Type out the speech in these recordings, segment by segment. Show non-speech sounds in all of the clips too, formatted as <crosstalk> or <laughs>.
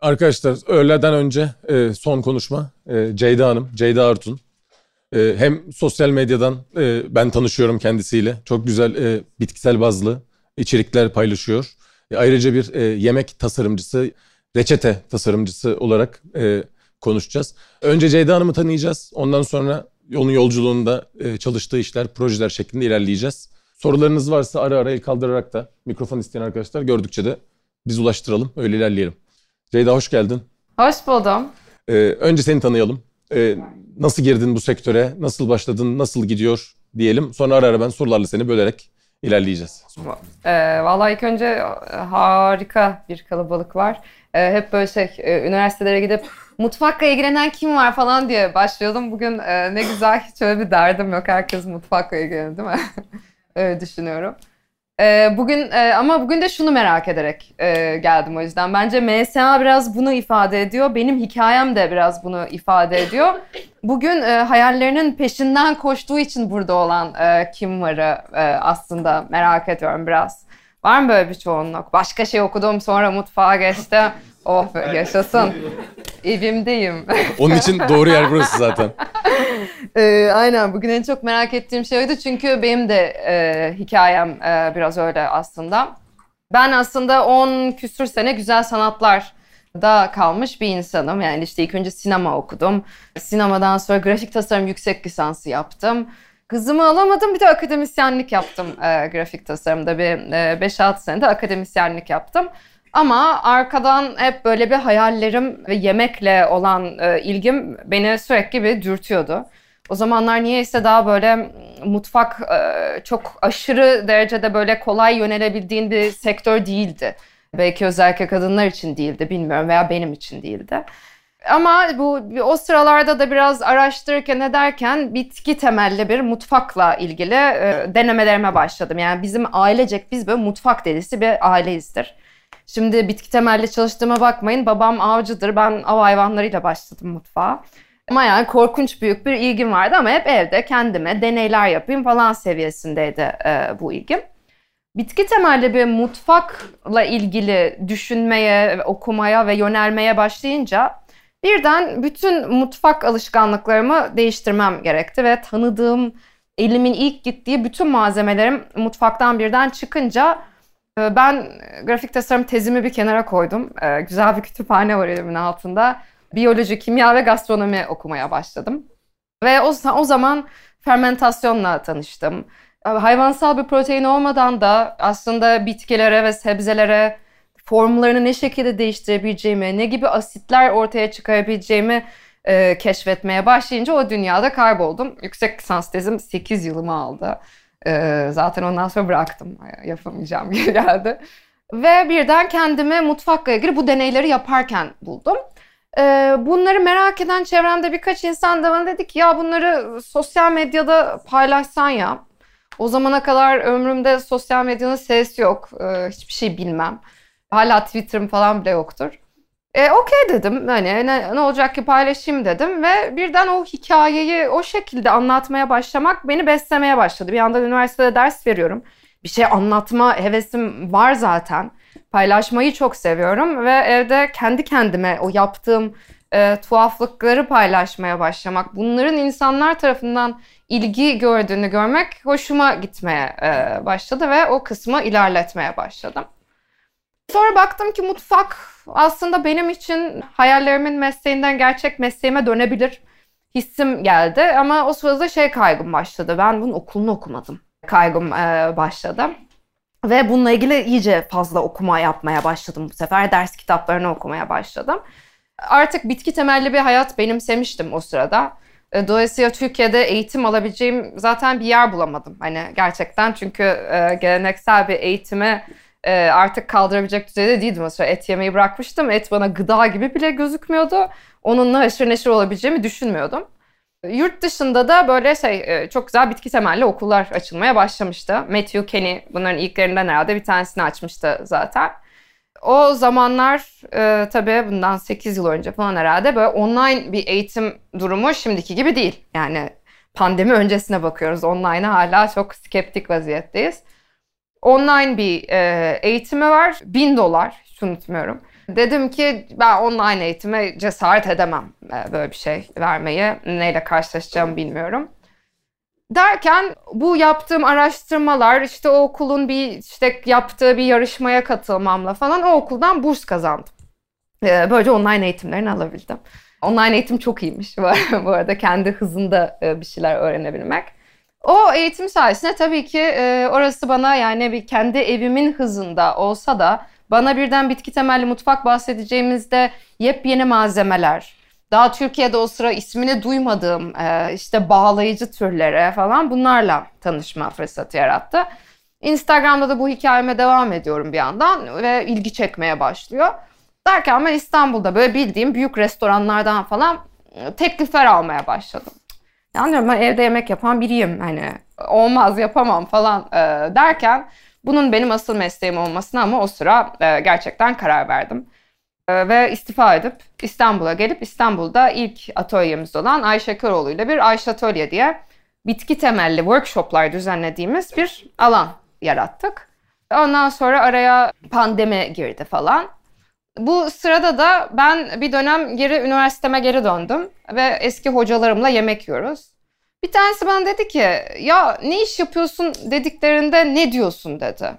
Arkadaşlar öğleden önce e, son konuşma e, Ceyda Hanım, Ceyda Artun. E, hem sosyal medyadan e, ben tanışıyorum kendisiyle. Çok güzel e, bitkisel bazlı içerikler paylaşıyor. E, ayrıca bir e, yemek tasarımcısı, reçete tasarımcısı olarak e, konuşacağız. Önce Ceyda Hanım'ı tanıyacağız. Ondan sonra onun yolculuğunda e, çalıştığı işler, projeler şeklinde ilerleyeceğiz. Sorularınız varsa ara ara el kaldırarak da mikrofon isteyen arkadaşlar gördükçe de biz ulaştıralım. Öyle ilerleyelim. Ceyda hoş geldin. Hoş buldum. Ee, önce seni tanıyalım. Ee, nasıl girdin bu sektöre? Nasıl başladın? Nasıl gidiyor diyelim. Sonra ara ara ben sorularla seni bölerek ilerleyeceğiz. Ee, vallahi ilk önce e, harika bir kalabalık var. Ee, hep böyle şey e, üniversitelere gidip mutfakla ilgilenen kim var falan diye başlıyordum. Bugün e, ne güzel hiç öyle bir derdim yok. Herkes mutfakla ilgileniyor değil mi? <laughs> öyle düşünüyorum. Ee, bugün e, ama bugün de şunu merak ederek e, geldim o yüzden. Bence MSA biraz bunu ifade ediyor. Benim hikayem de biraz bunu ifade ediyor. Bugün e, hayallerinin peşinden koştuğu için burada olan kim varı aslında merak ediyorum biraz. Var mı böyle bir çoğunluk? Başka şey okudum sonra mutfağa geçti. Oh yaşasın. Evimdeyim. Onun için doğru yer burası zaten. <laughs> ee, aynen bugün en çok merak ettiğim şey oydu çünkü benim de e, hikayem e, biraz öyle aslında. Ben aslında 10 küsür sene güzel sanatlar da kalmış bir insanım. Yani işte ilk önce sinema okudum. Sinemadan sonra grafik tasarım yüksek lisansı yaptım. Kızımı alamadım bir de akademisyenlik yaptım e, grafik tasarımda. Bir e, 5-6 senede akademisyenlik yaptım. Ama arkadan hep böyle bir hayallerim ve yemekle olan e, ilgim beni sürekli bir dürtüyordu. O zamanlar niyeyse daha böyle mutfak e, çok aşırı derecede böyle kolay yönelebildiğin bir sektör değildi. Belki özellikle kadınlar için değildi bilmiyorum veya benim için değildi. Ama bu o sıralarda da biraz araştırırken ne derken bitki temelli bir mutfakla ilgili e, denemelerime başladım. Yani bizim ailecek biz böyle mutfak delisi bir aileyizdir. Şimdi bitki temelli çalıştığıma bakmayın. Babam avcıdır. Ben av hayvanlarıyla başladım mutfağa. Ama yani korkunç büyük bir ilgim vardı ama hep evde kendime deneyler yapayım falan seviyesindeydi e, bu ilgim. Bitki temelli bir mutfakla ilgili düşünmeye, okumaya ve yönelmeye başlayınca birden bütün mutfak alışkanlıklarımı değiştirmem gerekti ve tanıdığım, elimin ilk gittiği bütün malzemelerim mutfaktan birden çıkınca ben grafik tasarım tezimi bir kenara koydum. Ee, güzel bir kütüphane var elimin altında. Biyoloji, kimya ve gastronomi okumaya başladım. Ve o, o zaman fermentasyonla tanıştım. Hayvansal bir protein olmadan da aslında bitkilere ve sebzelere formlarını ne şekilde değiştirebileceğimi, ne gibi asitler ortaya çıkarabileceğimi e, keşfetmeye başlayınca o dünyada kayboldum. Yüksek lisans tezim 8 yılımı aldı. Ee, zaten ondan sonra bıraktım. Yapamayacağım <laughs> gibi geldi. Ve birden kendimi mutfakla ilgili bu deneyleri yaparken buldum. Ee, bunları merak eden çevremde birkaç insan da bana dedi ki ya bunları sosyal medyada paylaşsan ya. O zamana kadar ömrümde sosyal medyanın sesi yok. Ee, hiçbir şey bilmem. Hala Twitter'ım falan bile yoktur. E, Okey dedim hani ne, ne olacak ki paylaşayım dedim ve birden o hikayeyi o şekilde anlatmaya başlamak beni beslemeye başladı. Bir yandan üniversitede ders veriyorum. Bir şey anlatma hevesim var zaten. Paylaşmayı çok seviyorum ve evde kendi kendime o yaptığım e, tuhaflıkları paylaşmaya başlamak, bunların insanlar tarafından ilgi gördüğünü görmek hoşuma gitmeye e, başladı ve o kısmı ilerletmeye başladım. Sonra baktım ki mutfak aslında benim için hayallerimin mesleğinden gerçek mesleğime dönebilir hissim geldi. Ama o sırada şey kaygım başladı. Ben bunun okulunu okumadım. Kaygım e, başladı. Ve bununla ilgili iyice fazla okuma yapmaya başladım bu sefer. Ders kitaplarını okumaya başladım. Artık bitki temelli bir hayat benimsemiştim o sırada. E, dolayısıyla Türkiye'de eğitim alabileceğim zaten bir yer bulamadım. Hani gerçekten çünkü e, geleneksel bir eğitimi e, artık kaldırabilecek düzeyde değildim. Mesela et yemeyi bırakmıştım. Et bana gıda gibi bile gözükmüyordu. Onunla haşır neşir olabileceğimi düşünmüyordum. Yurt dışında da böyle şey e, çok güzel bitki temelli okullar açılmaya başlamıştı. Matthew Kenny bunların ilklerinden herhalde bir tanesini açmıştı zaten. O zamanlar e, tabii bundan 8 yıl önce falan herhalde böyle online bir eğitim durumu şimdiki gibi değil. Yani pandemi öncesine bakıyoruz. Online'a hala çok skeptik vaziyetteyiz online bir e, eğitimi var. Bin dolar, hiç unutmuyorum. Dedim ki ben online eğitime cesaret edemem e, böyle bir şey vermeye. Neyle karşılaşacağımı bilmiyorum. Derken bu yaptığım araştırmalar işte o okulun bir işte yaptığı bir yarışmaya katılmamla falan o okuldan burs kazandım. Ee, böylece online eğitimlerini alabildim. Online eğitim çok iyiymiş <laughs> bu arada kendi hızında e, bir şeyler öğrenebilmek. O eğitim sayesinde tabii ki e, orası bana yani bir kendi evimin hızında olsa da bana birden bitki temelli mutfak bahsedeceğimizde yepyeni malzemeler, daha Türkiye'de o sıra ismini duymadığım e, işte bağlayıcı türlere falan bunlarla tanışma fırsatı yarattı. Instagram'da da bu hikayeme devam ediyorum bir yandan ve ilgi çekmeye başlıyor. Derken ben İstanbul'da böyle bildiğim büyük restoranlardan falan e, teklifler almaya başladım. Yani diyorum ben evde yemek yapan biriyim hani olmaz yapamam falan e, derken bunun benim asıl mesleğim olmasına ama o sıra e, gerçekten karar verdim. E, ve istifa edip İstanbul'a gelip İstanbul'da ilk atölyemiz olan Ayşe Köroğlu ile bir Ayşe Atölye diye bitki temelli workshoplar düzenlediğimiz bir alan yarattık. Ondan sonra araya pandemi girdi falan. Bu sırada da ben bir dönem geri üniversiteme geri döndüm ve eski hocalarımla yemek yiyoruz. Bir tanesi bana dedi ki ya ne iş yapıyorsun dediklerinde ne diyorsun dedi.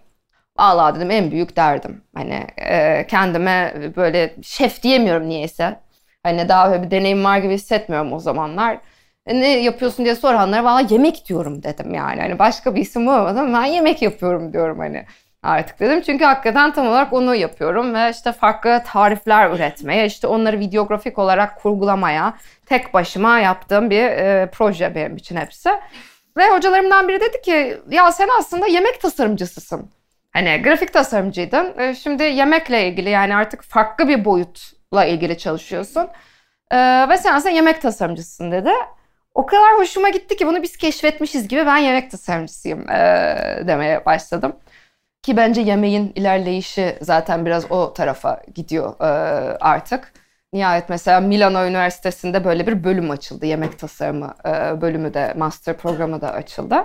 Vallahi dedim en büyük derdim. Hani e, kendime böyle şef diyemiyorum niyeyse. Hani daha böyle bir deneyim var gibi hissetmiyorum o zamanlar. E, ne yapıyorsun diye soranlara valla yemek diyorum dedim yani. Hani başka bir isim bulamadım ben yemek yapıyorum diyorum hani artık dedim. Çünkü hakikaten tam olarak onu yapıyorum ve işte farklı tarifler üretmeye, işte onları videografik olarak kurgulamaya tek başıma yaptığım bir e, proje benim için hepsi. Ve hocalarımdan biri dedi ki ya sen aslında yemek tasarımcısısın. Hani grafik tasarımcıydın. E, şimdi yemekle ilgili yani artık farklı bir boyutla ilgili çalışıyorsun. E, ve sen aslında yemek tasarımcısın dedi. O kadar hoşuma gitti ki bunu biz keşfetmişiz gibi ben yemek tasarımcısıyım e, demeye başladım. Ki bence yemeğin ilerleyişi zaten biraz o tarafa gidiyor e, artık. Nihayet mesela Milano Üniversitesi'nde böyle bir bölüm açıldı. Yemek tasarımı e, bölümü de, master programı da açıldı.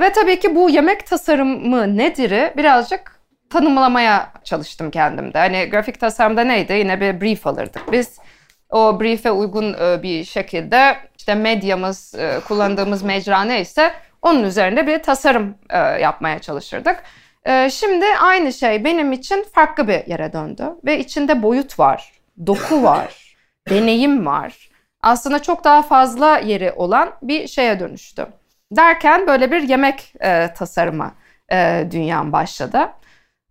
Ve tabii ki bu yemek tasarımı nedir'i birazcık tanımlamaya çalıştım kendimde. Hani grafik tasarımda neydi? Yine bir brief alırdık. Biz o brief'e uygun e, bir şekilde işte medyamız, kullandığımız mecra neyse onun üzerinde bir tasarım yapmaya çalışırdık. Şimdi aynı şey benim için farklı bir yere döndü ve içinde boyut var, doku var, <laughs> deneyim var. Aslında çok daha fazla yeri olan bir şeye dönüştü. Derken böyle bir yemek e, tasarımı e, dünyam başladı.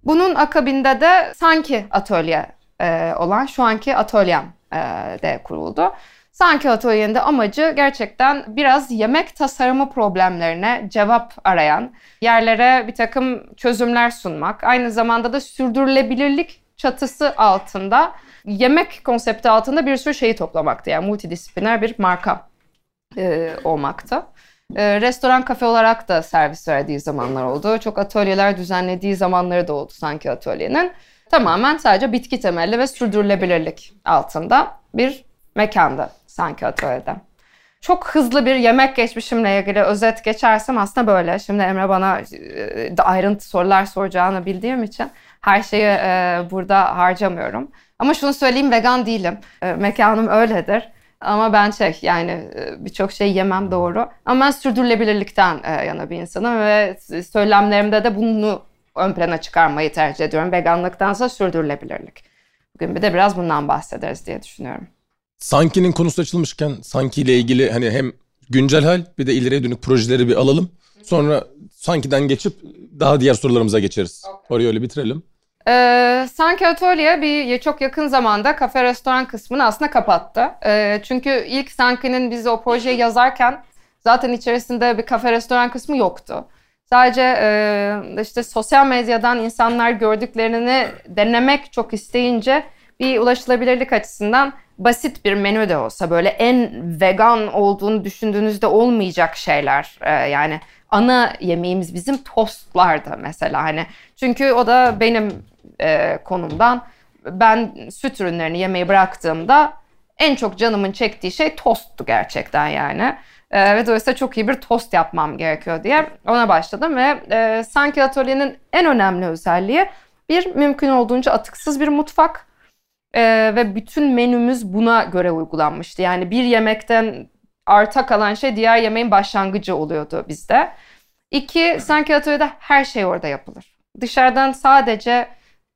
Bunun akabinde de Sanki Atölye e, olan şu anki atölyem e, de kuruldu. Sanki Atölye'nin de amacı gerçekten biraz yemek tasarımı problemlerine cevap arayan, yerlere bir takım çözümler sunmak, aynı zamanda da sürdürülebilirlik çatısı altında yemek konsepti altında bir sürü şeyi toplamaktı. Yani multidisipliner bir marka e, olmaktı. E, restoran kafe olarak da servis verdiği zamanlar oldu. Çok atölyeler düzenlediği zamanları da oldu sanki atölyenin. Tamamen sadece bitki temelli ve sürdürülebilirlik altında bir mekanda sanki atölyede. Çok hızlı bir yemek geçmişimle ilgili özet geçersem aslında böyle. Şimdi Emre bana e, ayrıntı sorular soracağını bildiğim için her şeyi e, burada harcamıyorum. Ama şunu söyleyeyim vegan değilim. E, mekanım öyledir. Ama ben şey yani birçok şey yemem doğru. Ama ben sürdürülebilirlikten yana bir insanım ve söylemlerimde de bunu ön plana çıkarmayı tercih ediyorum. Veganlıktansa sürdürülebilirlik. Bugün bir de biraz bundan bahsederiz diye düşünüyorum. Sanki'nin konusu açılmışken Sanki ile ilgili hani hem güncel hal bir de ileriye dönük projeleri bir alalım. Sonra Sanki'den geçip daha diğer sorularımıza geçeriz. Orayı öyle bitirelim. Ee, Sanki Atölye bir çok yakın zamanda kafe restoran kısmını aslında kapattı. Ee, çünkü ilk Sanki'nin biz o projeyi yazarken zaten içerisinde bir kafe restoran kısmı yoktu. Sadece e, işte sosyal medyadan insanlar gördüklerini denemek çok isteyince bir ulaşılabilirlik açısından basit bir menü de olsa böyle en vegan olduğunu düşündüğünüzde olmayacak şeyler e, yani ana yemeğimiz bizim tostlardı mesela hani çünkü o da benim e, konumdan ben süt ürünlerini yemeyi bıraktığımda en çok canımın çektiği şey tosttu gerçekten yani. E, ve dolayısıyla çok iyi bir tost yapmam gerekiyor diye ona başladım ve e, sanki atölyenin en önemli özelliği bir mümkün olduğunca atıksız bir mutfak Ee, ve bütün menümüz buna göre uygulanmıştı. Yani bir yemekten arta kalan şey diğer yemeğin başlangıcı oluyordu bizde. İki, sanki atölyede her şey orada yapılır. Dışarıdan sadece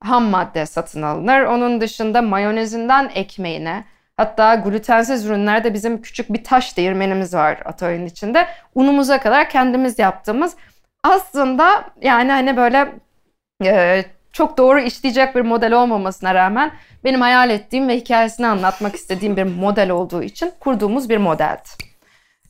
ham madde satın alınır. Onun dışında mayonezinden ekmeğine, hatta glutensiz ürünlerde bizim küçük bir taş değirmenimiz var atölyenin içinde. Unumuza kadar kendimiz yaptığımız aslında yani hani böyle e, çok doğru işleyecek bir model olmamasına rağmen benim hayal ettiğim ve hikayesini anlatmak istediğim bir model olduğu için kurduğumuz bir modeldi.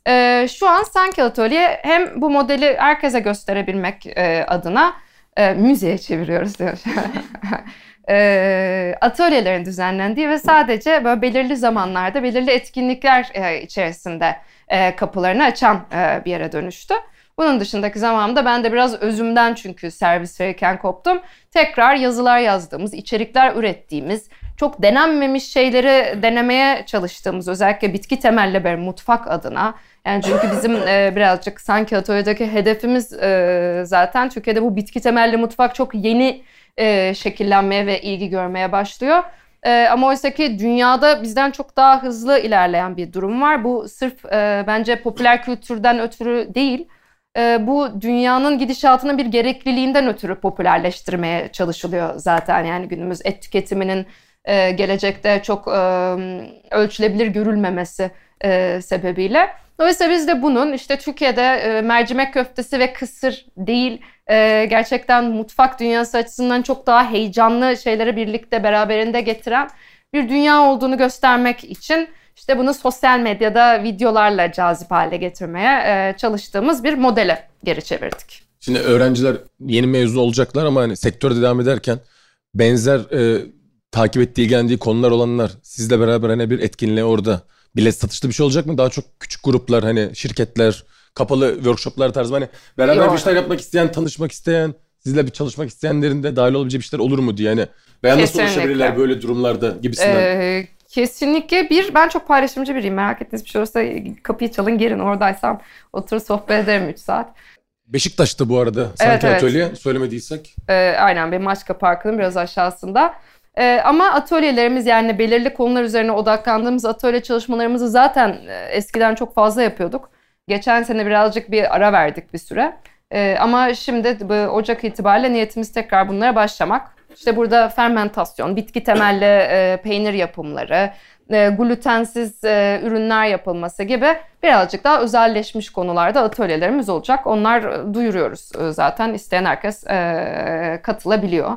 E, şu an Sanki Atölye hem bu modeli herkese gösterebilmek e, adına e, müzeye çeviriyoruz diyor. <laughs> e, atölyelerin düzenlendiği ve sadece böyle belirli zamanlarda belirli etkinlikler e, içerisinde e, kapılarını açan e, bir yere dönüştü. Bunun dışındaki zamanımda ben de biraz özümden çünkü servis verirken koptum. Tekrar yazılar yazdığımız, içerikler ürettiğimiz, çok denenmemiş şeyleri denemeye çalıştığımız özellikle bitki temelli bir mutfak adına. Yani çünkü bizim e, birazcık sanki atölyedeki hedefimiz e, zaten Türkiye'de bu bitki temelli mutfak çok yeni e, şekillenmeye ve ilgi görmeye başlıyor. E, ama oysa ki dünyada bizden çok daha hızlı ilerleyen bir durum var. Bu sırf e, bence popüler kültürden ötürü değil e, bu dünyanın gidişatının bir gerekliliğinden ötürü popülerleştirmeye çalışılıyor zaten. Yani günümüz et tüketiminin e, gelecekte çok e, ölçülebilir görülmemesi e, sebebiyle. Dolayısıyla biz de bunun işte Türkiye'de mercimek köftesi ve kısır değil gerçekten mutfak dünyası açısından çok daha heyecanlı şeyleri birlikte beraberinde getiren bir dünya olduğunu göstermek için işte bunu sosyal medyada videolarla cazip hale getirmeye e, çalıştığımız bir modele geri çevirdik. Şimdi öğrenciler yeni mezun olacaklar ama hani sektörde devam ederken benzer e, takip ettiği, ilgilendiği konular olanlar sizle beraber hani bir etkinliğe orada bilet satışlı bir şey olacak mı? Daha çok küçük gruplar hani şirketler, kapalı workshoplar tarzı hani beraber Yok. bir şeyler yapmak isteyen, tanışmak isteyen, sizle bir çalışmak isteyenlerin de dahil olabileceği bir şeyler olur mu diye yani. Veya nasıl ulaşabilirler böyle durumlarda gibisinden. Ee, Kesinlikle bir, ben çok paylaşımcı biriyim. Merak ettiğiniz bir şey olursa kapıyı çalın gelin oradaysam otur sohbet ederim 3 saat. Beşiktaş'ta bu arada sanki evet, atölye evet. söylemediysek. Ee, aynen benim Maçka Parkı'nın biraz aşağısında. Ee, ama atölyelerimiz yani belirli konular üzerine odaklandığımız atölye çalışmalarımızı zaten e, eskiden çok fazla yapıyorduk. Geçen sene birazcık bir ara verdik bir süre. Ee, ama şimdi Ocak itibariyle niyetimiz tekrar bunlara başlamak. İşte burada fermentasyon, bitki temelli e, peynir yapımları, e, glutensiz e, ürünler yapılması gibi birazcık daha özelleşmiş konularda atölyelerimiz olacak. Onlar duyuruyoruz e, zaten. İsteyen herkes e, katılabiliyor.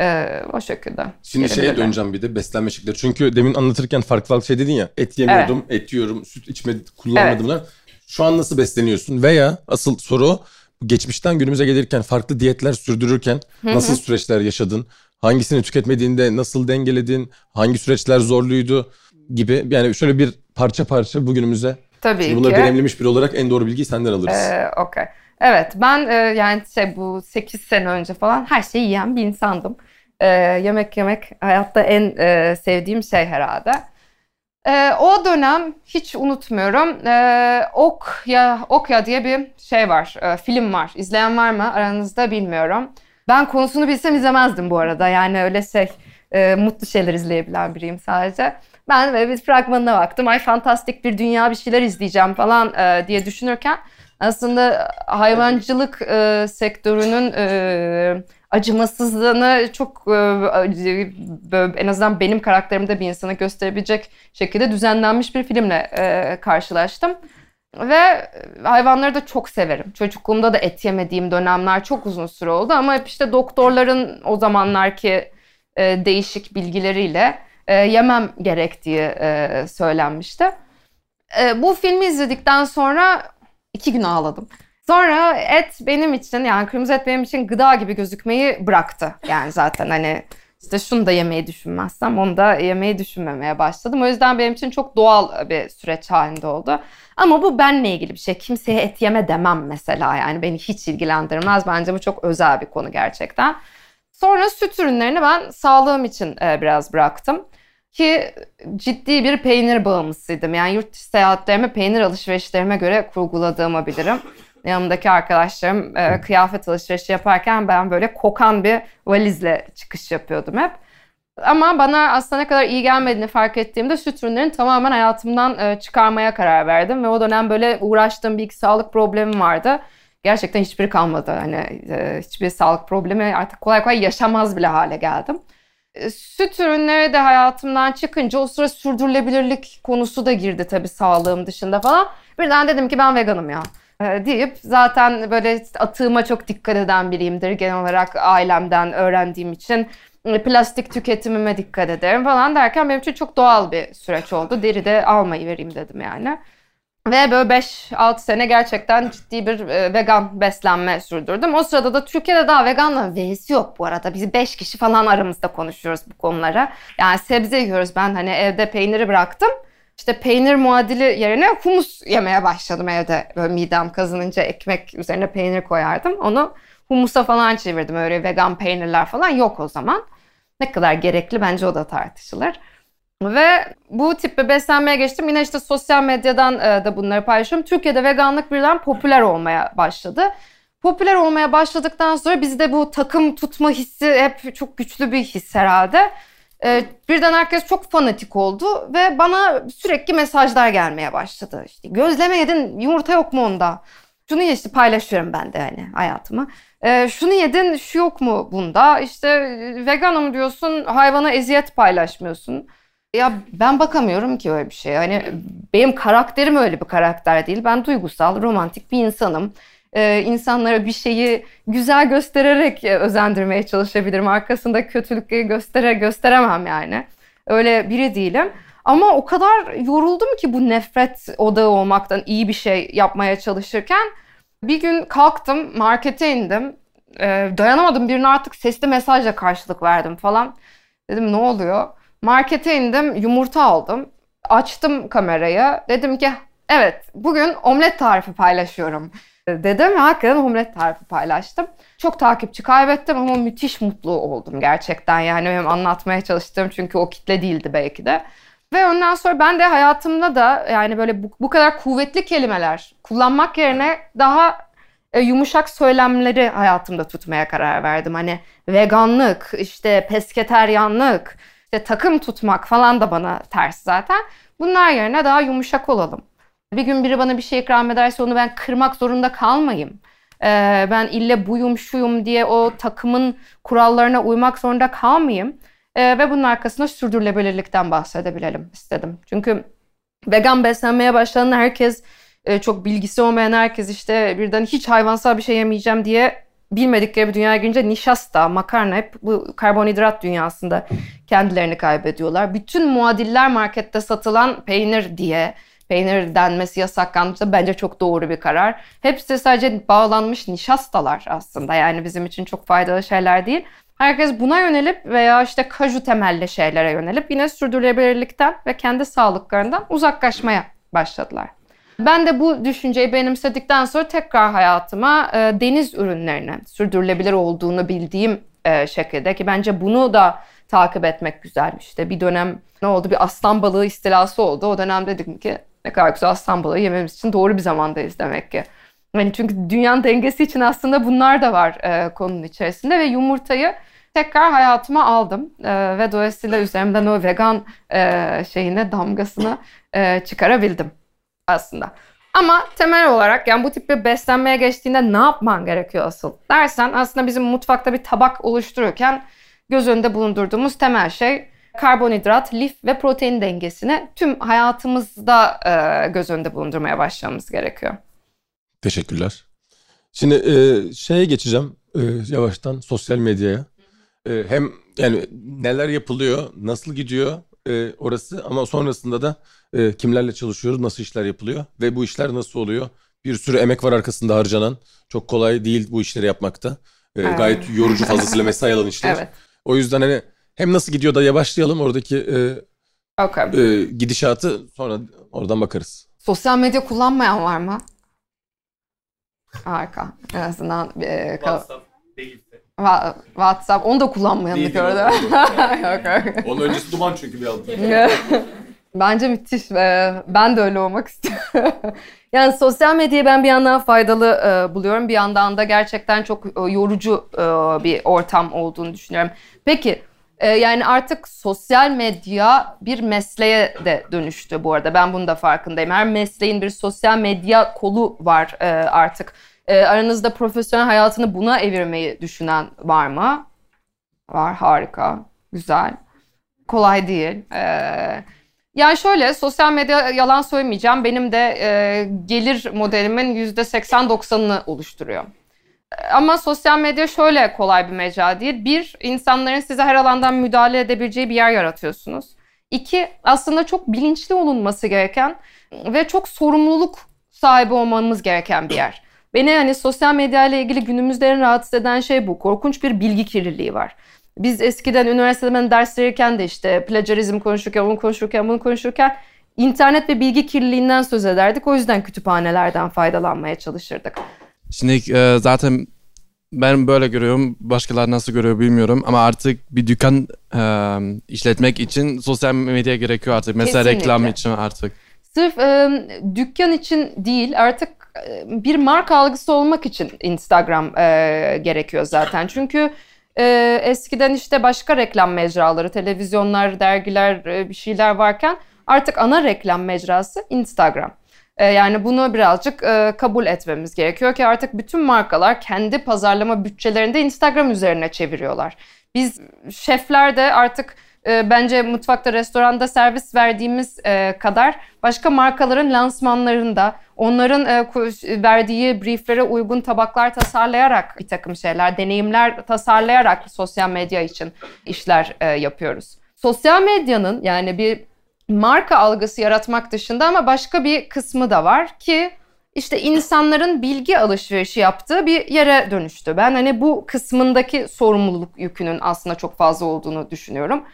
E, o şekilde. Şimdi şeye döneceğim bir de beslenme şekilleri. Çünkü demin anlatırken farklı farklı şey dedin ya. Et yemiyordum, evet. et yiyorum, süt içme kullanmadım. Evet. Şu an nasıl besleniyorsun? Veya asıl soru geçmişten günümüze gelirken farklı diyetler sürdürürken nasıl süreçler yaşadın? Hangisini tüketmediğinde nasıl dengeledin? Hangi süreçler zorluydu? Gibi yani şöyle bir parça parça bugünümüze Tabii Şimdi bunları ki. deneyimlemiş biri olarak en doğru bilgiyi senden alırız. Ee, Okey. Evet ben e, yani şey bu 8 sene önce falan her şeyi yiyen bir insandım. E, yemek yemek hayatta en e, sevdiğim şey herhalde. E, o dönem hiç unutmuyorum. E, Okya Okya diye bir şey var, e, film var. İzleyen var mı aranızda bilmiyorum. Ben konusunu bilsem izlemezdim bu arada. Yani öyle şey e, mutlu şeyler izleyebilen biriyim sadece. Ben böyle bir fragmanına baktım. Ay fantastik bir dünya bir şeyler izleyeceğim falan e, diye düşünürken aslında hayvancılık e, sektörünün e, acımasızlığını çok e, en azından benim karakterimde bir insana gösterebilecek şekilde düzenlenmiş bir filmle e, karşılaştım. Ve hayvanları da çok severim. Çocukluğumda da et yemediğim dönemler çok uzun süre oldu ama hep işte doktorların o zamanlarki e, değişik bilgileriyle yemem gerektiği söylenmişti. Bu filmi izledikten sonra iki gün ağladım. Sonra et benim için yani kırmızı et benim için gıda gibi gözükmeyi bıraktı. Yani zaten hani işte şunu da yemeyi düşünmezsem onu da yemeyi düşünmemeye başladım. O yüzden benim için çok doğal bir süreç halinde oldu. Ama bu benle ilgili bir şey. Kimseye et yeme demem mesela yani beni hiç ilgilendirmez. Bence bu çok özel bir konu gerçekten. Sonra süt ürünlerini ben sağlığım için e, biraz bıraktım. Ki ciddi bir peynir bağımlısıydım. Yani yurt dışı seyahatlerimi peynir alışverişlerime göre kurguladığımı bilirim yanımdaki arkadaşlarım e, kıyafet alışverişi yaparken ben böyle kokan bir valizle çıkış yapıyordum hep. Ama bana aslında ne kadar iyi gelmediğini fark ettiğimde süt ürünlerini tamamen hayatımdan e, çıkarmaya karar verdim. Ve o dönem böyle uğraştığım bir iki sağlık problemim vardı. Gerçekten hiçbiri kalmadı. Hani e, hiçbir sağlık problemi artık kolay kolay yaşamaz bile hale geldim. E, süt ürünleri de hayatımdan çıkınca o sıra sürdürülebilirlik konusu da girdi tabii sağlığım dışında falan. Birden dedim ki ben veganım ya deyip zaten böyle atığıma çok dikkat eden biriyimdir. Genel olarak ailemden öğrendiğim için plastik tüketimime dikkat ederim falan derken benim için çok doğal bir süreç oldu. Deri de almayı vereyim dedim yani. Ve böyle 5-6 sene gerçekten ciddi bir e, vegan beslenme sürdürdüm. O sırada da Türkiye'de daha veganla vs yok bu arada. Biz 5 kişi falan aramızda konuşuyoruz bu konulara. Yani sebze yiyoruz. Ben hani evde peyniri bıraktım. İşte peynir muadili yerine humus yemeye başladım evde. Böyle midem kazınınca ekmek üzerine peynir koyardım. Onu humusa falan çevirdim. Öyle vegan peynirler falan yok o zaman. Ne kadar gerekli bence o da tartışılır. Ve bu tip bir beslenmeye geçtim. Yine işte sosyal medyadan e, da bunları paylaşıyorum. Türkiye'de veganlık birden popüler olmaya başladı. Popüler olmaya başladıktan sonra bizde bu takım tutma hissi hep çok güçlü bir his herhalde. E, birden herkes çok fanatik oldu ve bana sürekli mesajlar gelmeye başladı. İşte gözleme yedin yumurta yok mu onda? Şunu işte paylaşıyorum ben de hani hayatımı. E, şunu yedin şu yok mu bunda? İşte veganım diyorsun hayvana eziyet paylaşmıyorsun. Ya ben bakamıyorum ki öyle bir şey. Hani benim karakterim öyle bir karakter değil. Ben duygusal, romantik bir insanım. Ee, insanlara bir şeyi güzel göstererek e, özendirmeye çalışabilirim. Arkasında kötülükleri göstere gösteremem yani. Öyle biri değilim. Ama o kadar yoruldum ki bu nefret odağı olmaktan iyi bir şey yapmaya çalışırken. Bir gün kalktım, markete indim. Ee, dayanamadım birine artık sesli mesajla karşılık verdim falan. Dedim ne oluyor? Markete indim, yumurta aldım. Açtım kamerayı. Dedim ki evet bugün omlet tarifi paylaşıyorum dedim ve hakikaten omlet tarifi paylaştım. Çok takipçi kaybettim ama müthiş mutlu oldum gerçekten. Yani benim anlatmaya çalıştığım çünkü o kitle değildi belki de. Ve ondan sonra ben de hayatımda da yani böyle bu, bu kadar kuvvetli kelimeler kullanmak yerine daha e, yumuşak söylemleri hayatımda tutmaya karar verdim. Hani veganlık, işte pesketeryanlık, işte takım tutmak falan da bana ters zaten. Bunlar yerine daha yumuşak olalım. Bir gün biri bana bir şey ikram ederse onu ben kırmak zorunda kalmayayım. Ee, ben ille buyum şuyum diye o takımın kurallarına uymak zorunda kalmayayım. Ee, ve bunun arkasında sürdürülebilirlikten bahsedebilelim istedim. Çünkü vegan beslenmeye başlayan herkes, e, çok bilgisi olmayan herkes işte birden hiç hayvansal bir şey yemeyeceğim diye bilmedikleri bir dünyaya girince nişasta, makarna hep bu karbonhidrat dünyasında kendilerini kaybediyorlar. Bütün muadiller markette satılan peynir diye peynir denmesi yasaklanmışsa bence çok doğru bir karar. Hepsi sadece bağlanmış nişastalar aslında. Yani bizim için çok faydalı şeyler değil. Herkes buna yönelip veya işte kaju temelli şeylere yönelip yine sürdürülebilirlikten ve kendi sağlıklarından uzaklaşmaya başladılar. Ben de bu düşünceyi benimsedikten sonra tekrar hayatıma e, deniz ürünlerine sürdürülebilir olduğunu bildiğim e, şekilde ki bence bunu da takip etmek güzel. İşte bir dönem ne oldu bir aslan balığı istilası oldu. O dönem dedim ki ne kadar güzel aslan balığı yememiz için doğru bir zamandayız demek ki. Yani çünkü dünyanın dengesi için aslında bunlar da var e, konunun içerisinde ve yumurtayı tekrar hayatıma aldım e, ve dolayısıyla üzerimden o vegan e, şeyine damgasını e, çıkarabildim aslında. Ama temel olarak yani bu tip bir beslenmeye geçtiğinde ne yapman gerekiyor asıl dersen aslında bizim mutfakta bir tabak oluştururken göz önünde bulundurduğumuz temel şey karbonhidrat, lif ve protein dengesini tüm hayatımızda e, göz önünde bulundurmaya başlamamız gerekiyor. Teşekkürler. Şimdi e, şeye geçeceğim e, yavaştan sosyal medyaya. E, hem yani neler yapılıyor, nasıl gidiyor e, orası ama sonrasında da e, kimlerle çalışıyoruz, nasıl işler yapılıyor ve bu işler nasıl oluyor? Bir sürü emek var arkasında harcanan. Çok kolay değil bu işleri yapmakta. E, evet. Gayet yorucu fazlasıyla mesai alan işler. Evet. O yüzden hani hem nasıl gidiyor da başlayalım oradaki e, okay. e, gidişatı sonra oradan bakarız. Sosyal medya kullanmayan var mı? Harika. En azından e, WhatsApp değilse. WhatsApp onu da kullanmayanlık orada. <laughs> yok yok. Onun öncesi duman çünkü bir aldım. <laughs> Bence müthiş. Ben de öyle olmak istiyorum. <laughs> yani sosyal medyayı ben bir yandan faydalı e, buluyorum. Bir yandan da gerçekten çok e, yorucu e, bir ortam olduğunu düşünüyorum. Peki Ee, yani artık sosyal medya bir mesleğe de dönüştü bu arada. Ben bunun da farkındayım. Her mesleğin bir sosyal medya kolu var e, artık. E, aranızda profesyonel hayatını buna evirmeyi düşünen var mı? Var, harika, güzel. Kolay değil. Ee, yani şöyle sosyal medya yalan söylemeyeceğim. Benim de e, gelir modelimin %80-90'ını oluşturuyor. Ama sosyal medya şöyle kolay bir mecra değil. Bir, insanların size her alandan müdahale edebileceği bir yer yaratıyorsunuz. İki, aslında çok bilinçli olunması gereken ve çok sorumluluk sahibi olmamız gereken bir yer. Beni hani sosyal medya ile ilgili günümüzde en rahatsız eden şey bu. Korkunç bir bilgi kirliliği var. Biz eskiden üniversitede ders verirken de işte plagiarizm konuşurken, onu konuşurken, bunu konuşurken internet ve bilgi kirliliğinden söz ederdik. O yüzden kütüphanelerden faydalanmaya çalışırdık. Şimdi e, zaten ben böyle görüyorum. Başkaları nasıl görüyor bilmiyorum. Ama artık bir dükkan e, işletmek için sosyal medya gerekiyor artık. Mesela Kesinlikle. reklam için artık. Sırf e, dükkan için değil artık e, bir marka algısı olmak için Instagram e, gerekiyor zaten. Çünkü e, eskiden işte başka reklam mecraları, televizyonlar, dergiler e, bir şeyler varken artık ana reklam mecrası Instagram. E, yani bunu birazcık e, kabul etmemiz gerekiyor ki artık bütün markalar kendi pazarlama bütçelerini de Instagram üzerine çeviriyorlar. Biz şefler de artık e, bence mutfakta, restoranda servis verdiğimiz e, kadar başka markaların lansmanlarında onların verdiği brieflere uygun tabaklar tasarlayarak bir takım şeyler, deneyimler tasarlayarak sosyal medya için işler yapıyoruz. Sosyal medyanın yani bir marka algısı yaratmak dışında ama başka bir kısmı da var ki işte insanların bilgi alışverişi yaptığı bir yere dönüştü. Ben hani bu kısmındaki sorumluluk yükünün aslında çok fazla olduğunu düşünüyorum.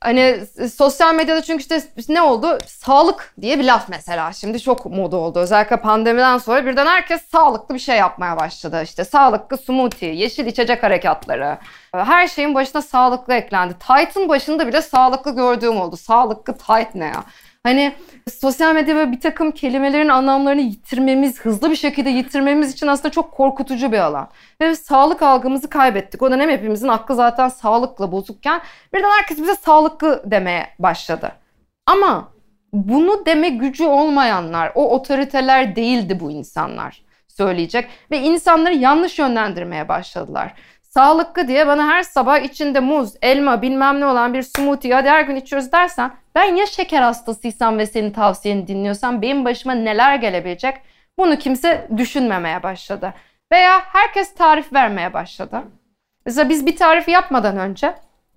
Hani sosyal medyada çünkü işte ne oldu? Sağlık diye bir laf mesela. Şimdi çok moda oldu. Özellikle pandemiden sonra birden herkes sağlıklı bir şey yapmaya başladı. İşte sağlıklı smoothie, yeşil içecek harekatları. Her şeyin başına sağlıklı eklendi. Tight'ın başında bile sağlıklı gördüğüm oldu. Sağlıklı tight ne ya? Hani sosyal medya ve bir takım kelimelerin anlamlarını yitirmemiz, hızlı bir şekilde yitirmemiz için aslında çok korkutucu bir alan. Ve sağlık algımızı kaybettik. O dönem hepimizin aklı zaten sağlıkla bozukken birden herkes bize sağlıklı demeye başladı. Ama bunu deme gücü olmayanlar, o otoriteler değildi bu insanlar söyleyecek. Ve insanları yanlış yönlendirmeye başladılar. Sağlıklı diye bana her sabah içinde muz, elma bilmem ne olan bir smoothie hadi her gün içiyoruz dersen ben ya şeker hastasıysam ve senin tavsiyeni dinliyorsam benim başıma neler gelebilecek bunu kimse düşünmemeye başladı. Veya herkes tarif vermeye başladı. Mesela biz bir tarif yapmadan önce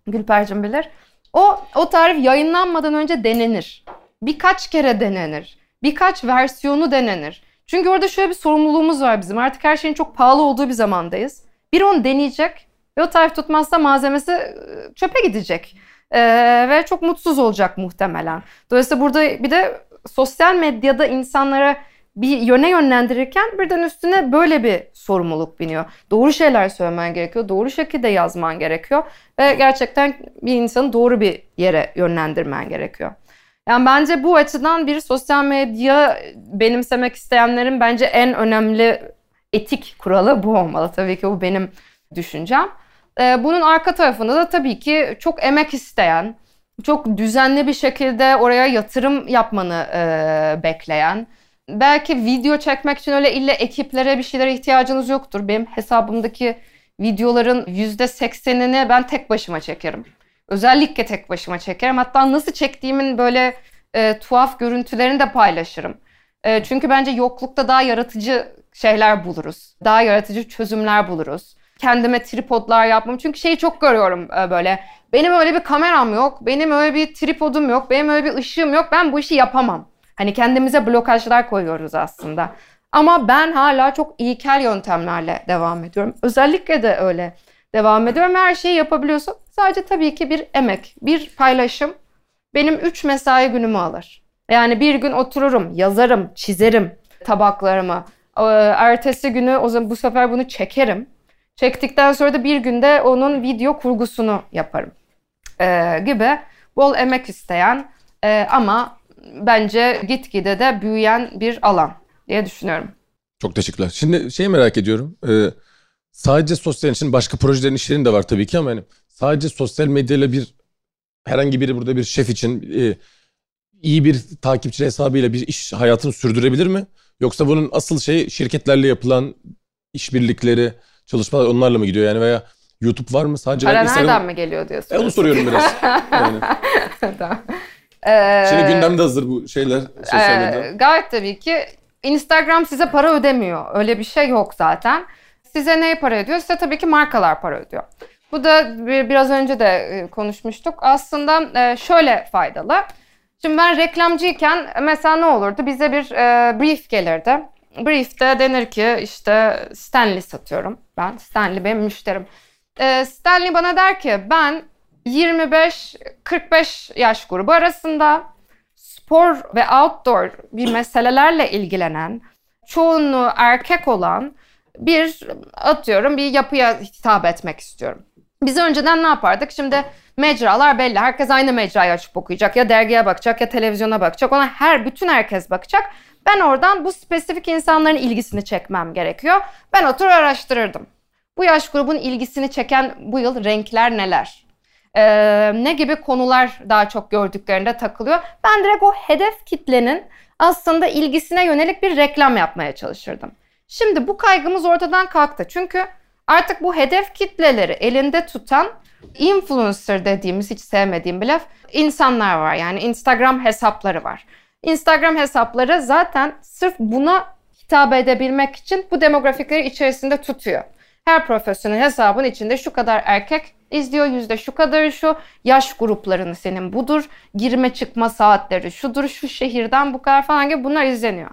Gülpercim bilir. O, o tarif yayınlanmadan önce denenir. Birkaç kere denenir. Birkaç versiyonu denenir. Çünkü orada şöyle bir sorumluluğumuz var bizim. Artık her şeyin çok pahalı olduğu bir zamandayız. Bir onu deneyecek ve o tarif tutmazsa malzemesi e, çöpe gidecek. Ee, ve çok mutsuz olacak muhtemelen. Dolayısıyla burada bir de sosyal medyada insanlara bir yöne yönlendirirken birden üstüne böyle bir sorumluluk biniyor. Doğru şeyler söylemen gerekiyor, doğru şekilde yazman gerekiyor ve gerçekten bir insanı doğru bir yere yönlendirmen gerekiyor. Yani bence bu açıdan bir sosyal medya benimsemek isteyenlerin bence en önemli etik kuralı bu olmalı. Tabii ki bu benim düşüncem. Ee, bunun arka tarafında da tabii ki çok emek isteyen, çok düzenli bir şekilde oraya yatırım yapmanı e, bekleyen, belki video çekmek için öyle ille ekiplere bir şeylere ihtiyacınız yoktur. Benim hesabımdaki videoların %80'ini ben tek başıma çekerim. Özellikle tek başıma çekerim. Hatta nasıl çektiğimin böyle e, tuhaf görüntülerini de paylaşırım. E, çünkü bence yoklukta daha yaratıcı şeyler buluruz. Daha yaratıcı çözümler buluruz. Kendime tripodlar yapmam. Çünkü şeyi çok görüyorum e, böyle. Benim öyle bir kameram yok. Benim öyle bir tripodum yok. Benim öyle bir ışığım yok. Ben bu işi yapamam. Hani kendimize blokajlar koyuyoruz aslında. Ama ben hala çok ilkel yöntemlerle devam ediyorum. Özellikle de öyle devam ediyorum. Her şeyi yapabiliyorsun. Sadece tabii ki bir emek, bir paylaşım benim 3 mesai günümü alır. Yani bir gün otururum, yazarım, çizerim tabaklarımı. Ee, Ertesi günü o zaman bu sefer bunu çekerim. Çektikten sonra da bir günde onun video kurgusunu yaparım. Ee, gibi bol emek isteyen e, ama bence gitgide de büyüyen bir alan diye düşünüyorum. Çok teşekkürler. Şimdi şeyi merak ediyorum. Ee, sadece sosyal için başka projelerin işlerin de var tabii ki ama yani sadece sosyal medyayla bir herhangi biri burada bir şef için e, iyi bir takipçi hesabıyla bir iş hayatını sürdürebilir mi? Yoksa bunun asıl şey şirketlerle yapılan işbirlikleri, çalışmalar onlarla mı gidiyor yani veya YouTube var mı? Sadece Para Instagram- nereden mi geliyor diye E, onu soruyorum biraz. <laughs> Yani. Tamam. Ee, Şimdi gündemde hazır bu şeyler sosyal medya. gayet tabii ki Instagram size para ödemiyor. Öyle bir şey yok zaten. Size ne para ödüyor? Size tabii ki markalar para ödüyor. Bu da bir- biraz önce de e, konuşmuştuk. Aslında e, şöyle faydalı. Şimdi ben reklamcıyken mesela ne olurdu? Bize bir e, brief gelirdi. Brief'te denir ki işte Stanley satıyorum ben. Stanley benim müşterim. E, Stanley bana der ki ben 25-45 yaş grubu arasında spor ve outdoor bir meselelerle ilgilenen, çoğunluğu erkek olan bir atıyorum bir yapıya hitap etmek istiyorum. Biz önceden ne yapardık? Şimdi mecralar belli. Herkes aynı mecrayı açıp okuyacak. Ya dergiye bakacak ya televizyona bakacak. Ona her bütün herkes bakacak. Ben oradan bu spesifik insanların ilgisini çekmem gerekiyor. Ben otur araştırırdım. Bu yaş grubun ilgisini çeken bu yıl renkler neler? Ee, ne gibi konular daha çok gördüklerinde takılıyor. Ben direkt o hedef kitlenin aslında ilgisine yönelik bir reklam yapmaya çalışırdım. Şimdi bu kaygımız ortadan kalktı. Çünkü artık bu hedef kitleleri elinde tutan influencer dediğimiz hiç sevmediğim bir laf insanlar var. Yani Instagram hesapları var. Instagram hesapları zaten sırf buna hitap edebilmek için bu demografikleri içerisinde tutuyor. Her profesyonel hesabın içinde şu kadar erkek izliyor, yüzde şu kadarı şu, yaş gruplarını senin budur, girme çıkma saatleri şudur, şu şehirden bu kadar falan gibi bunlar izleniyor.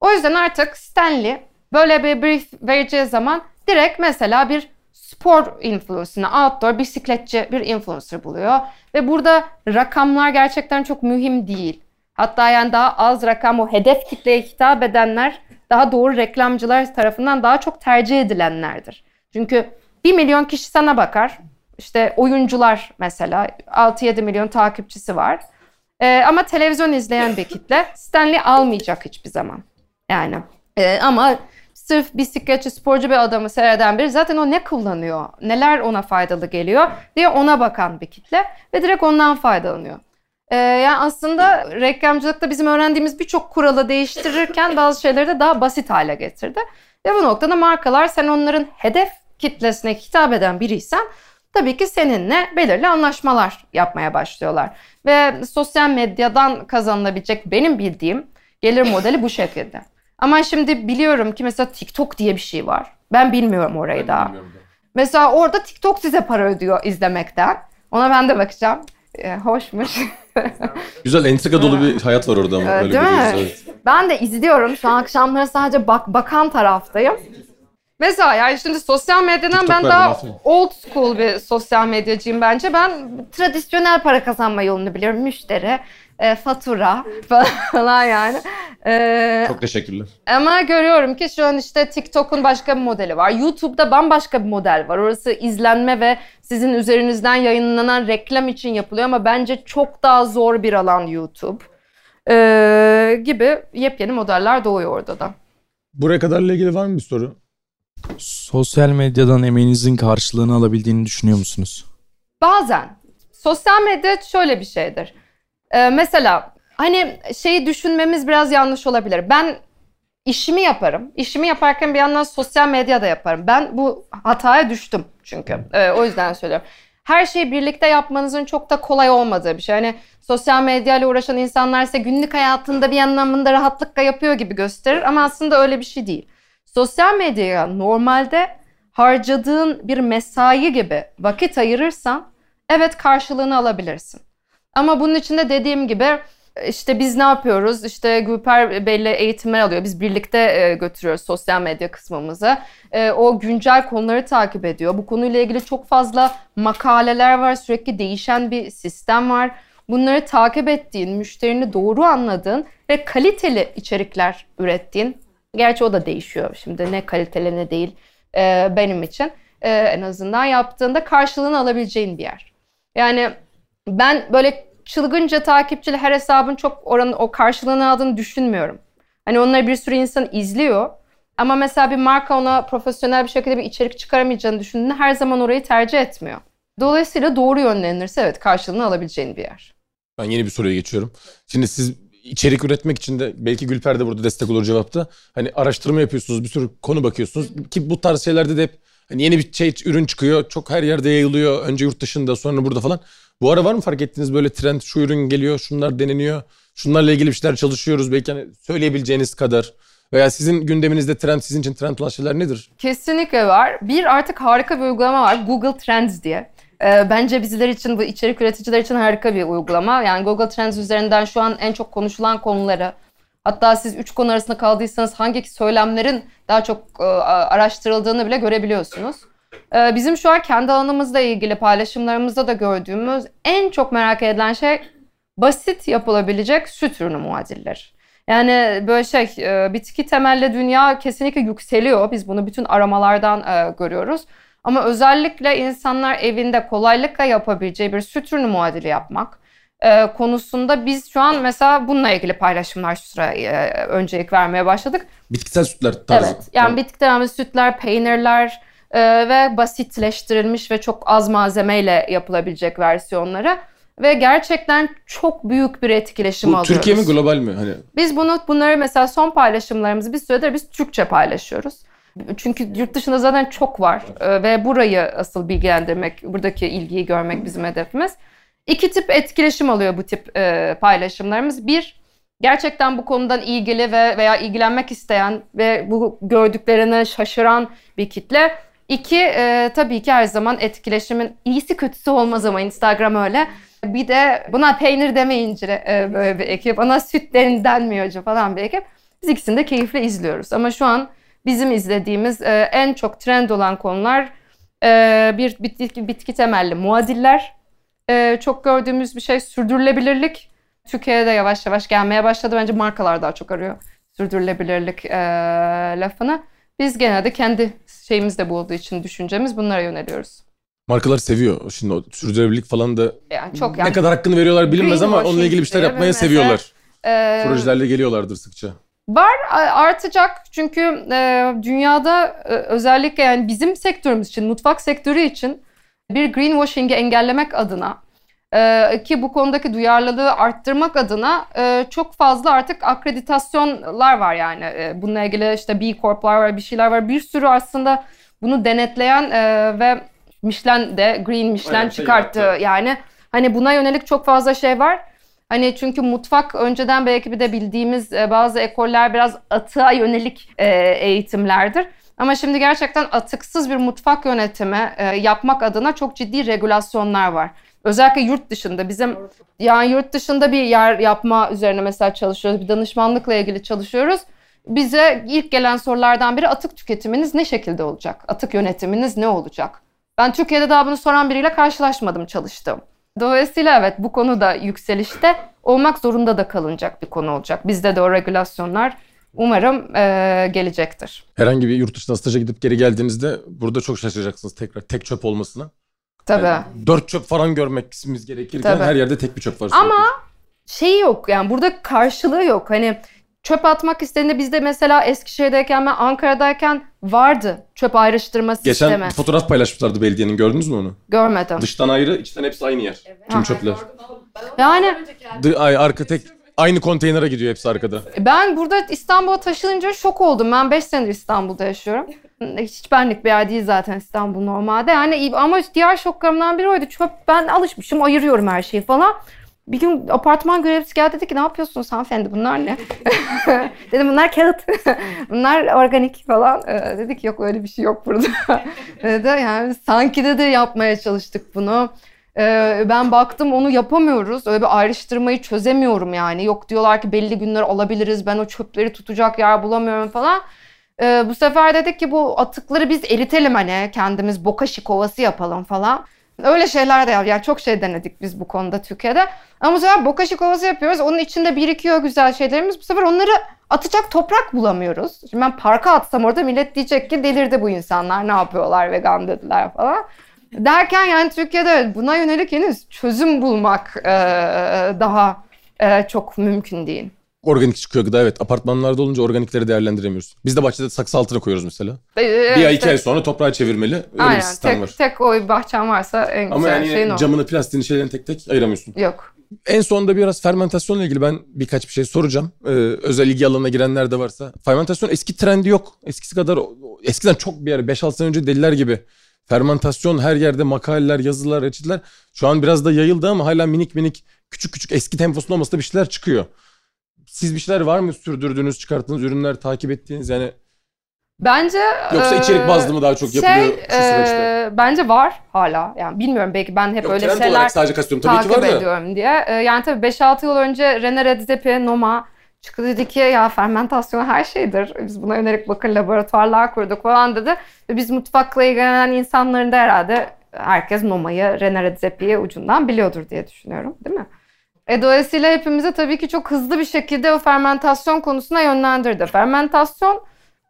O yüzden artık Stanley böyle bir brief vereceği zaman direkt mesela bir spor influencer'ını, outdoor bisikletçi bir influencer buluyor. Ve burada rakamlar gerçekten çok mühim değil. Hatta yani daha az rakam o hedef kitleye hitap edenler daha doğru reklamcılar tarafından daha çok tercih edilenlerdir. Çünkü 1 milyon kişi sana bakar. İşte oyuncular mesela 6-7 milyon takipçisi var. Ee, ama televizyon izleyen bir kitle Stanley almayacak hiçbir zaman. Yani e, ama sırf bisikletçi, sporcu bir adamı seyreden biri zaten o ne kullanıyor, neler ona faydalı geliyor diye ona bakan bir kitle ve direkt ondan faydalanıyor. Ee, yani aslında reklamcılıkta bizim öğrendiğimiz birçok kuralı değiştirirken bazı şeyleri de daha basit hale getirdi. Ve bu noktada markalar sen onların hedef kitlesine hitap eden biriysen tabii ki seninle belirli anlaşmalar yapmaya başlıyorlar. Ve sosyal medyadan kazanılabilecek benim bildiğim gelir modeli bu şekilde. Ama şimdi biliyorum ki mesela TikTok diye bir şey var. Ben bilmiyorum orayı daha. Mesela orada TikTok size para ödüyor izlemekten. Ona ben de bakacağım. Ee, hoşmuş. <laughs> Güzel entrika dolu bir <laughs> hayat var orada ama Evet, öyle değil mi? Evet. Ben de izliyorum. Şu an akşamları sadece bak bakan taraftayım. Mesela yani şimdi sosyal medyadan TikTok ben daha old school bir sosyal medyacıyım bence. Ben tradisyonel para kazanma yolunu biliyorum. Müşteri, e, fatura falan yani. E, Çok teşekkürler. ama görüyorum ki şu an işte TikTok'un başka bir modeli var. YouTube'da bambaşka bir model var. Orası izlenme ve sizin üzerinizden yayınlanan reklam için yapılıyor ama bence çok daha zor bir alan YouTube. Ee, gibi yepyeni modeller doğuyor orada da. Buraya kadarla ilgili var mı bir soru? Sosyal medyadan emeğinizin karşılığını alabildiğini düşünüyor musunuz? Bazen sosyal medya şöyle bir şeydir. Ee, mesela hani şeyi düşünmemiz biraz yanlış olabilir. Ben işimi yaparım. İşimi yaparken bir yandan sosyal medyada yaparım. Ben bu hataya düştüm çünkü. Ee, o yüzden söylüyorum. Her şeyi birlikte yapmanızın çok da kolay olmadığı bir şey. Hani sosyal medyayla uğraşan insanlar ise günlük hayatında bir anlamında rahatlıkla yapıyor gibi gösterir ama aslında öyle bir şey değil. Sosyal medyaya normalde harcadığın bir mesai gibi vakit ayırırsan evet karşılığını alabilirsin. Ama bunun için de dediğim gibi işte biz ne yapıyoruz? İşte Gülper belli eğitimler alıyor. Biz birlikte e, götürüyoruz sosyal medya kısmımızı. E, o güncel konuları takip ediyor. Bu konuyla ilgili çok fazla makaleler var. Sürekli değişen bir sistem var. Bunları takip ettiğin, müşterini doğru anladığın ve kaliteli içerikler ürettiğin. Gerçi o da değişiyor şimdi ne kaliteli ne değil e, benim için. E, en azından yaptığında karşılığını alabileceğin bir yer. Yani ben böyle çılgınca takipçili her hesabın çok oranın o karşılığını aldığını düşünmüyorum. Hani onları bir sürü insan izliyor. Ama mesela bir marka ona profesyonel bir şekilde bir içerik çıkaramayacağını düşündüğünde her zaman orayı tercih etmiyor. Dolayısıyla doğru yönlenilirse evet karşılığını alabileceğin bir yer. Ben yeni bir soruya geçiyorum. Şimdi siz içerik üretmek için de belki Gülper de burada destek olur cevapta. Hani araştırma yapıyorsunuz, bir sürü konu bakıyorsunuz ki bu tarz şeylerde de hep hani yeni bir şey ürün çıkıyor. Çok her yerde yayılıyor. Önce yurt dışında, sonra burada falan. Bu ara var mı fark ettiğiniz böyle trend şu ürün geliyor, şunlar deneniyor. Şunlarla ilgili bir şeyler çalışıyoruz. Belki hani söyleyebileceğiniz kadar. Veya sizin gündeminizde trend, sizin için trend olan şeyler nedir? Kesinlikle var. Bir artık harika bir uygulama var. Google Trends diye. Ee, bence bizler için, bu içerik üreticiler için harika bir uygulama. Yani Google Trends üzerinden şu an en çok konuşulan konuları, hatta siz üç konu arasında kaldıysanız hangi söylemlerin daha çok e, araştırıldığını bile görebiliyorsunuz. Ee, bizim şu an kendi alanımızla ilgili paylaşımlarımızda da gördüğümüz en çok merak edilen şey basit yapılabilecek süt ürünü muadilleri. Yani böyle şey e, bitki temelli dünya kesinlikle yükseliyor. Biz bunu bütün aramalardan e, görüyoruz. Ama özellikle insanlar evinde kolaylıkla yapabileceği bir süt ürünü muadili yapmak e, konusunda biz şu an mesela bununla ilgili paylaşımlar şu sıra öncelik vermeye başladık. Bitkisel sütler tarzı. Evet yani bitkisel sütler, peynirler ve basitleştirilmiş ve çok az malzemeyle yapılabilecek versiyonları ve gerçekten çok büyük bir etkileşim Bu alıyoruz. Türkiye mi global mi? Hani Biz bunu bunları mesela son paylaşımlarımızı bir süredir biz Türkçe paylaşıyoruz. Çünkü yurt dışında zaten çok var ee, ve burayı asıl bilgilendirmek, buradaki ilgiyi görmek bizim hedefimiz. İki tip etkileşim alıyor bu tip e, paylaşımlarımız. Bir, gerçekten bu konudan ilgili ve veya ilgilenmek isteyen ve bu gördüklerine şaşıran bir kitle. İki, e, tabii ki her zaman etkileşimin iyisi kötüsü olmaz ama Instagram öyle. Bir de buna peynir demeyince e, böyle bir ekip, ona süt denmiyor falan bir ekip. Biz ikisini de keyifle izliyoruz. Ama şu an bizim izlediğimiz e, en çok trend olan konular e, bir bitki, bitki temelli muadiller. E, çok gördüğümüz bir şey sürdürülebilirlik. Türkiye'de yavaş yavaş gelmeye başladı. Bence markalar daha çok arıyor sürdürülebilirlik e, lafını. Biz genelde kendi şeyimizde bu olduğu için düşüncemiz bunlara yöneliyoruz. Markalar seviyor. Şimdi o sürdürülebilirlik falan da yani çok yani, ne kadar hakkını veriyorlar bilinmez ama onunla ilgili bir şeyler yapmaya seviyorlar. E, Projelerle geliyorlardır sıkça. Var artacak çünkü e, dünyada e, özellikle yani bizim sektörümüz için, mutfak sektörü için bir greenwashing'i engellemek adına e, ki bu konudaki duyarlılığı arttırmak adına e, çok fazla artık akreditasyonlar var yani. E, bununla ilgili işte B Corp'lar var, bir şeyler var. Bir sürü aslında bunu denetleyen e, ve Michelin de Green Michelin evet, çıkarttı yani. Hani buna yönelik çok fazla şey var. Hani çünkü mutfak önceden belki bir de bildiğimiz e, bazı ekoller biraz atığa yönelik e, eğitimlerdir. Ama şimdi gerçekten atıksız bir mutfak yönetimi e, yapmak adına çok ciddi regülasyonlar var. Özellikle yurt dışında bizim yani yurt dışında bir yer yapma üzerine mesela çalışıyoruz. Bir danışmanlıkla ilgili çalışıyoruz. Bize ilk gelen sorulardan biri atık tüketiminiz ne şekilde olacak? Atık yönetiminiz ne olacak? Ben Türkiye'de daha bunu soran biriyle karşılaşmadım çalıştım. Dolayısıyla evet bu konu da yükselişte olmak zorunda da kalınacak bir konu olacak. Bizde de o regülasyonlar umarım e, gelecektir. Herhangi bir yurt dışına staja gidip geri geldiğinizde burada çok şaşıracaksınız tekrar tek çöp olmasına. Tabii. Yani dört çöp falan görmemiz gerekirken Tabii. her yerde tek bir çöp var. Ama şey yok yani burada karşılığı yok. Hani çöp atmak istediğinde bizde mesela Eskişehir'deyken ben Ankara'dayken vardı çöp ayrıştırma sistemi. Geçen bir fotoğraf paylaşmışlardı belediyenin gördünüz mü onu? Görmedim. Dıştan ayrı içten hepsi aynı yer. Evet. Tüm çöpler. Yani. Ay, arka tek aynı konteynere gidiyor hepsi arkada. Ben burada İstanbul'a taşınınca şok oldum. Ben 5 senedir İstanbul'da yaşıyorum. Hiç benlik bir yer değil zaten İstanbul normalde. Yani ama diğer şoklarımdan biri oydu. Çöp ben alışmışım ayırıyorum her şeyi falan. Bir gün apartman görevlisi geldi dedi ki ne yapıyorsunuz hanımefendi bunlar ne? <laughs> Dedim bunlar kağıt. <laughs> bunlar organik falan. Ee, dedik yok öyle bir şey yok burada. <laughs> dedi yani sanki de de yapmaya çalıştık bunu. Ee, ben baktım onu yapamıyoruz. Öyle bir ayrıştırmayı çözemiyorum yani. Yok diyorlar ki belli günler alabiliriz. Ben o çöpleri tutacak yer bulamıyorum falan. Ee, bu sefer dedik ki bu atıkları biz eritelim hani kendimiz bokashi kovası yapalım falan. Öyle şeyler de yani çok şey denedik biz bu konuda Türkiye'de. Ama bu sefer bokashi kovası yapıyoruz. Onun içinde birikiyor güzel şeylerimiz. Bu sefer onları atacak toprak bulamıyoruz. Şimdi ben parka atsam orada millet diyecek ki delirdi bu insanlar ne yapıyorlar vegan dediler falan. Derken yani Türkiye'de buna yönelik henüz çözüm bulmak daha çok mümkün değil. Organik çıkıyor gıda evet. Apartmanlarda olunca organikleri değerlendiremiyoruz. Biz de bahçede saksı altına koyuyoruz mesela. Ee, bir ay iki işte- ay sonra toprağa çevirmeli. Öyle bir Aynen. sistem Tek, var. tek o bahçen varsa en Ama güzel yani şeyin o. camını, plastiğini, şeylerini tek tek ayıramıyorsun. Yok. En sonunda biraz fermentasyonla ilgili ben birkaç bir şey soracağım. Ee, özel ilgi alanına girenler de varsa. Fermentasyon eski trendi yok. Eskisi kadar eskiden çok bir yer 5-6 sene önce deliler gibi. Fermentasyon her yerde makaleler, yazılar, reçeteler. Şu an biraz da yayıldı ama hala minik minik küçük küçük eski temposunda olmasa da bir şeyler çıkıyor. Siz bir şeyler var mı sürdürdüğünüz, çıkarttığınız ürünler takip ettiğiniz yani Bence yoksa eee, içerik bazlı mı daha çok şey, yapılıyor şu süreçte? eee, bence var hala. Yani bilmiyorum belki ben hep Yok öyle şeyler olarak sadece kasıyorum tabii ki takip var da. ediyorum diye. Ee, yani tabii 5-6 yıl önce René Redzepi, Noma çıktı dedi ki ya fermentasyon her şeydir. Biz buna yönelik bakın laboratuvarlar kurduk falan dedi. Ve biz mutfakla ilgilenen insanların da herhalde herkes Noma'yı, René Redzepi'yi ucundan biliyordur diye düşünüyorum değil mi? E, dolayısıyla hepimizi tabii ki çok hızlı bir şekilde o fermentasyon konusuna yönlendirdi. Fermentasyon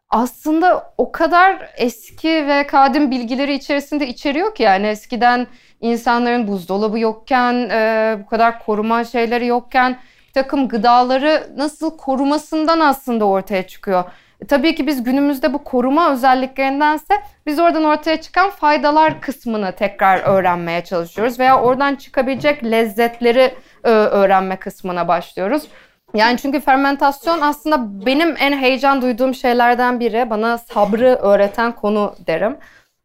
aslında o kadar eski ve kadim bilgileri içerisinde içeriyor ki yani eskiden insanların buzdolabı yokken, e, bu kadar koruma şeyleri yokken bir takım gıdaları nasıl korumasından aslında ortaya çıkıyor. Tabii ki biz günümüzde bu koruma özelliklerindense biz oradan ortaya çıkan faydalar kısmını tekrar öğrenmeye çalışıyoruz veya oradan çıkabilecek lezzetleri e, öğrenme kısmına başlıyoruz. Yani çünkü fermentasyon aslında benim en heyecan duyduğum şeylerden biri. Bana sabrı öğreten konu derim.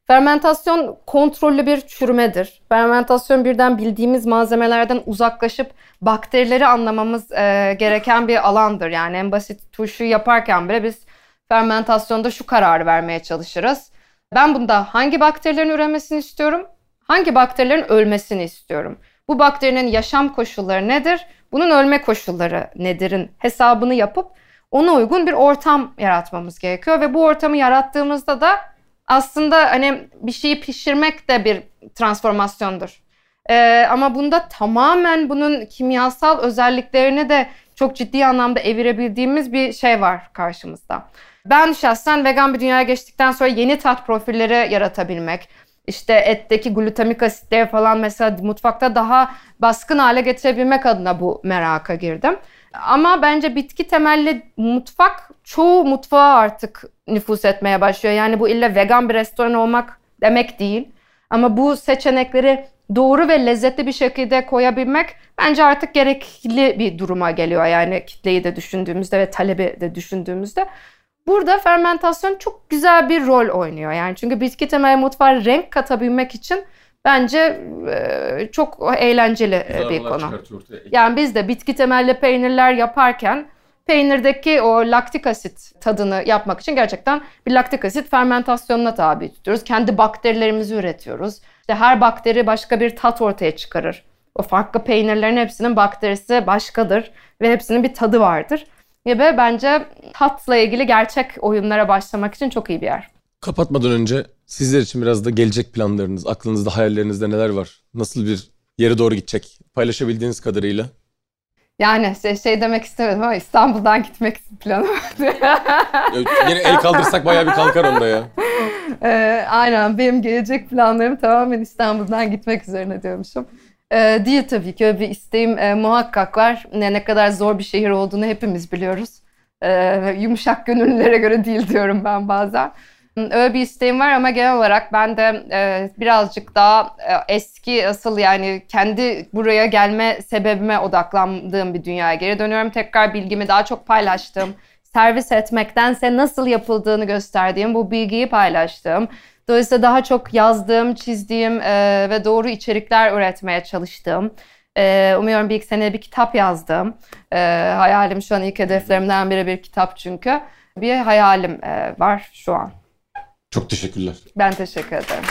Fermentasyon kontrollü bir çürümedir. Fermentasyon birden bildiğimiz malzemelerden uzaklaşıp bakterileri anlamamız e, gereken bir alandır. Yani en basit turşu yaparken bile biz fermentasyonda şu kararı vermeye çalışırız. Ben bunda hangi bakterilerin üremesini istiyorum? Hangi bakterilerin ölmesini istiyorum? Bu bakterinin yaşam koşulları nedir? Bunun ölme koşulları nedir'in hesabını yapıp ona uygun bir ortam yaratmamız gerekiyor ve bu ortamı yarattığımızda da aslında hani bir şeyi pişirmek de bir transformasyondur. Ee, ama bunda tamamen bunun kimyasal özelliklerini de çok ciddi anlamda evirebildiğimiz bir şey var karşımızda. Ben şahsen vegan bir dünyaya geçtikten sonra yeni tat profilleri yaratabilmek, işte etteki glutamik asitleri falan mesela mutfakta daha baskın hale getirebilmek adına bu meraka girdim. Ama bence bitki temelli mutfak çoğu mutfağa artık nüfus etmeye başlıyor. Yani bu illa vegan bir restoran olmak demek değil. Ama bu seçenekleri doğru ve lezzetli bir şekilde koyabilmek bence artık gerekli bir duruma geliyor. Yani kitleyi de düşündüğümüzde ve talebi de düşündüğümüzde. Burada fermentasyon çok güzel bir rol oynuyor. Yani çünkü bitki temelli mutfağa renk katabilmek için bence e, çok eğlenceli e, bir konu. Yani biz de bitki temelli peynirler yaparken peynirdeki o laktik asit tadını yapmak için gerçekten bir laktik asit fermentasyonuna tabi tutuyoruz. Kendi bakterilerimizi üretiyoruz. İşte her bakteri başka bir tat ortaya çıkarır. O farklı peynirlerin hepsinin bakterisi başkadır ve hepsinin bir tadı vardır. Gibi bence tatla ilgili gerçek oyunlara başlamak için çok iyi bir yer. Kapatmadan önce sizler için biraz da gelecek planlarınız, aklınızda, hayallerinizde neler var? Nasıl bir yere doğru gidecek? Paylaşabildiğiniz kadarıyla. Yani şey, şey demek istemedim ama İstanbul'dan gitmek planım <laughs> Yine el kaldırsak bayağı bir kalkar onda ya. Ee, aynen benim gelecek planlarım tamamen İstanbul'dan gitmek üzerine diyormuşum. Ee, değil tabii ki öyle bir isteğim e, muhakkak var. Ne, ne kadar zor bir şehir olduğunu hepimiz biliyoruz. Ee, yumuşak gönüllülere göre değil diyorum ben bazen. Öyle bir isteğim var ama genel olarak ben de e, birazcık daha e, eski asıl yani kendi buraya gelme sebebime odaklandığım bir dünyaya geri dönüyorum. Tekrar bilgimi daha çok paylaştığım, servis etmektense nasıl yapıldığını gösterdiğim, bu bilgiyi paylaştığım. Dolayısıyla daha çok yazdığım, çizdiğim e, ve doğru içerikler üretmeye çalıştığım. E, umuyorum bir iki sene bir kitap yazdım. E, hayalim şu an ilk hedeflerimden biri bir kitap çünkü. Bir hayalim e, var şu an. Çok teşekkürler. Ben teşekkür ederim.